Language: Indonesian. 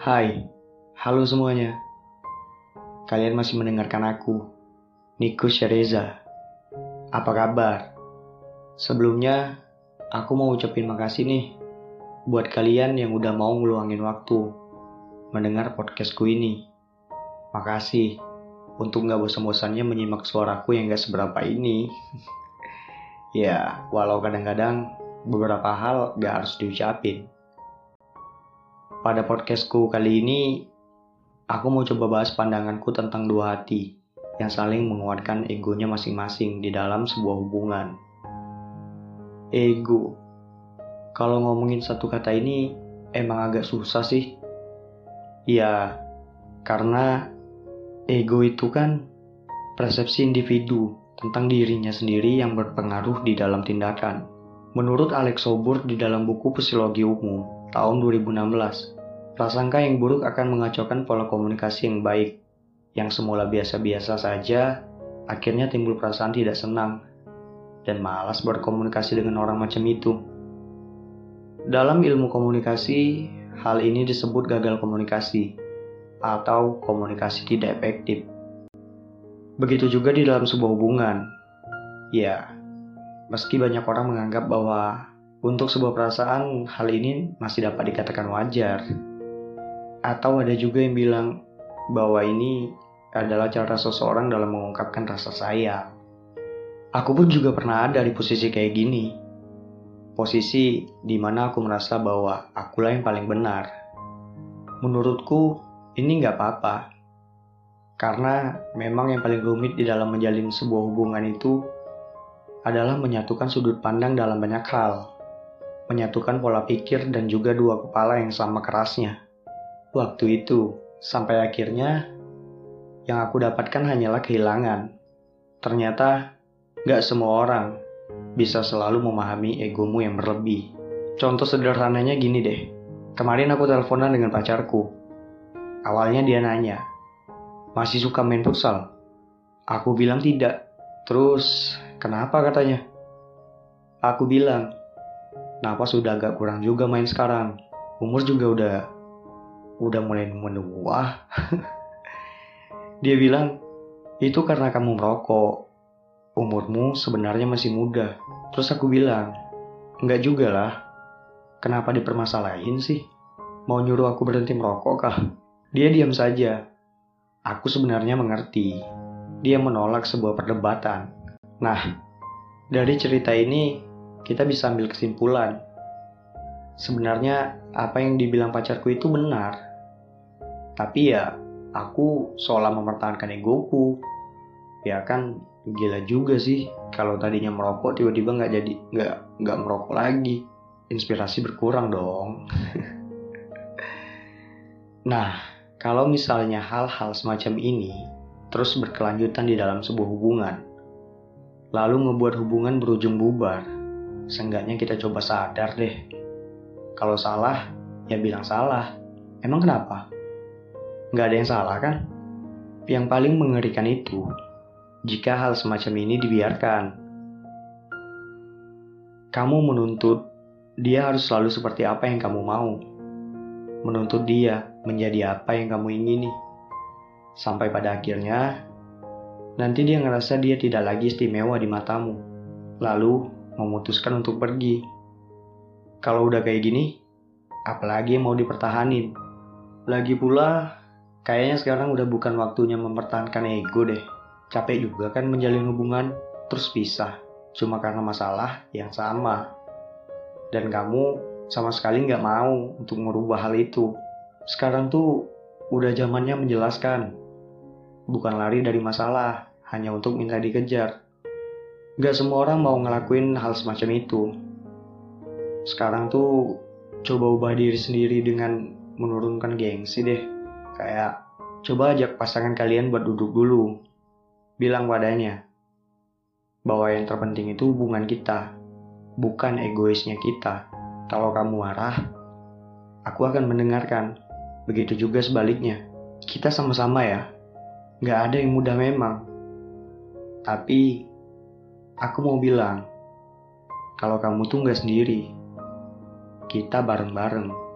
Hai, halo semuanya. Kalian masih mendengarkan aku, Nico Shereza. Apa kabar? Sebelumnya, aku mau ucapin makasih nih buat kalian yang udah mau ngeluangin waktu mendengar podcastku ini. Makasih untuk gak bosan-bosannya menyimak suaraku yang gak seberapa ini. ya, walau kadang-kadang beberapa hal gak harus diucapin. Pada podcastku kali ini, aku mau coba bahas pandanganku tentang dua hati yang saling menguatkan egonya masing-masing di dalam sebuah hubungan. Ego. Kalau ngomongin satu kata ini emang agak susah sih. Ya, karena ego itu kan persepsi individu tentang dirinya sendiri yang berpengaruh di dalam tindakan. Menurut Alex Sobur di dalam buku Psikologi Umum tahun 2016, prasangka yang buruk akan mengacaukan pola komunikasi yang baik. Yang semula biasa-biasa saja, akhirnya timbul perasaan tidak senang dan malas berkomunikasi dengan orang macam itu. Dalam ilmu komunikasi, hal ini disebut gagal komunikasi atau komunikasi tidak efektif. Begitu juga di dalam sebuah hubungan. Ya, Meski banyak orang menganggap bahwa untuk sebuah perasaan hal ini masih dapat dikatakan wajar. Atau ada juga yang bilang bahwa ini adalah cara seseorang dalam mengungkapkan rasa sayang. Aku pun juga pernah ada di posisi kayak gini. Posisi di mana aku merasa bahwa akulah yang paling benar. Menurutku, ini nggak apa-apa. Karena memang yang paling rumit di dalam menjalin sebuah hubungan itu adalah menyatukan sudut pandang dalam banyak hal, menyatukan pola pikir dan juga dua kepala yang sama kerasnya. Waktu itu, sampai akhirnya, yang aku dapatkan hanyalah kehilangan. Ternyata, gak semua orang bisa selalu memahami egomu yang berlebih. Contoh sederhananya gini deh, kemarin aku teleponan dengan pacarku. Awalnya dia nanya, masih suka main futsal? Aku bilang tidak. Terus Kenapa katanya? Aku bilang, kenapa sudah agak kurang juga main sekarang. Umur juga udah udah mulai menua. Dia bilang, itu karena kamu merokok. Umurmu sebenarnya masih muda. Terus aku bilang, enggak juga lah. Kenapa dipermasalahin sih? Mau nyuruh aku berhenti merokok kah? Dia diam saja. Aku sebenarnya mengerti. Dia menolak sebuah perdebatan Nah, dari cerita ini kita bisa ambil kesimpulan. Sebenarnya apa yang dibilang pacarku itu benar. Tapi ya, aku seolah mempertahankan egoku. Ya kan, gila juga sih kalau tadinya merokok tiba-tiba nggak jadi nggak nggak merokok lagi. Inspirasi berkurang dong. nah, kalau misalnya hal-hal semacam ini terus berkelanjutan di dalam sebuah hubungan, lalu ngebuat hubungan berujung bubar. Seenggaknya kita coba sadar deh. Kalau salah, ya bilang salah. Emang kenapa? Nggak ada yang salah kan? Yang paling mengerikan itu, jika hal semacam ini dibiarkan. Kamu menuntut dia harus selalu seperti apa yang kamu mau. Menuntut dia menjadi apa yang kamu ingini. Sampai pada akhirnya Nanti dia ngerasa dia tidak lagi istimewa di matamu, lalu memutuskan untuk pergi. Kalau udah kayak gini, apalagi yang mau dipertahanin? Lagi pula, kayaknya sekarang udah bukan waktunya mempertahankan ego deh. Capek juga kan menjalin hubungan, terus pisah. Cuma karena masalah yang sama. Dan kamu sama sekali nggak mau untuk merubah hal itu. Sekarang tuh udah zamannya menjelaskan bukan lari dari masalah, hanya untuk minta dikejar. Gak semua orang mau ngelakuin hal semacam itu. Sekarang tuh coba ubah diri sendiri dengan menurunkan gengsi deh. Kayak coba ajak pasangan kalian buat duduk dulu. Bilang padanya bahwa yang terpenting itu hubungan kita, bukan egoisnya kita. Kalau kamu marah, aku akan mendengarkan. Begitu juga sebaliknya. Kita sama-sama ya, Gak ada yang mudah memang. Tapi, aku mau bilang, kalau kamu tuh gak sendiri. Kita bareng-bareng.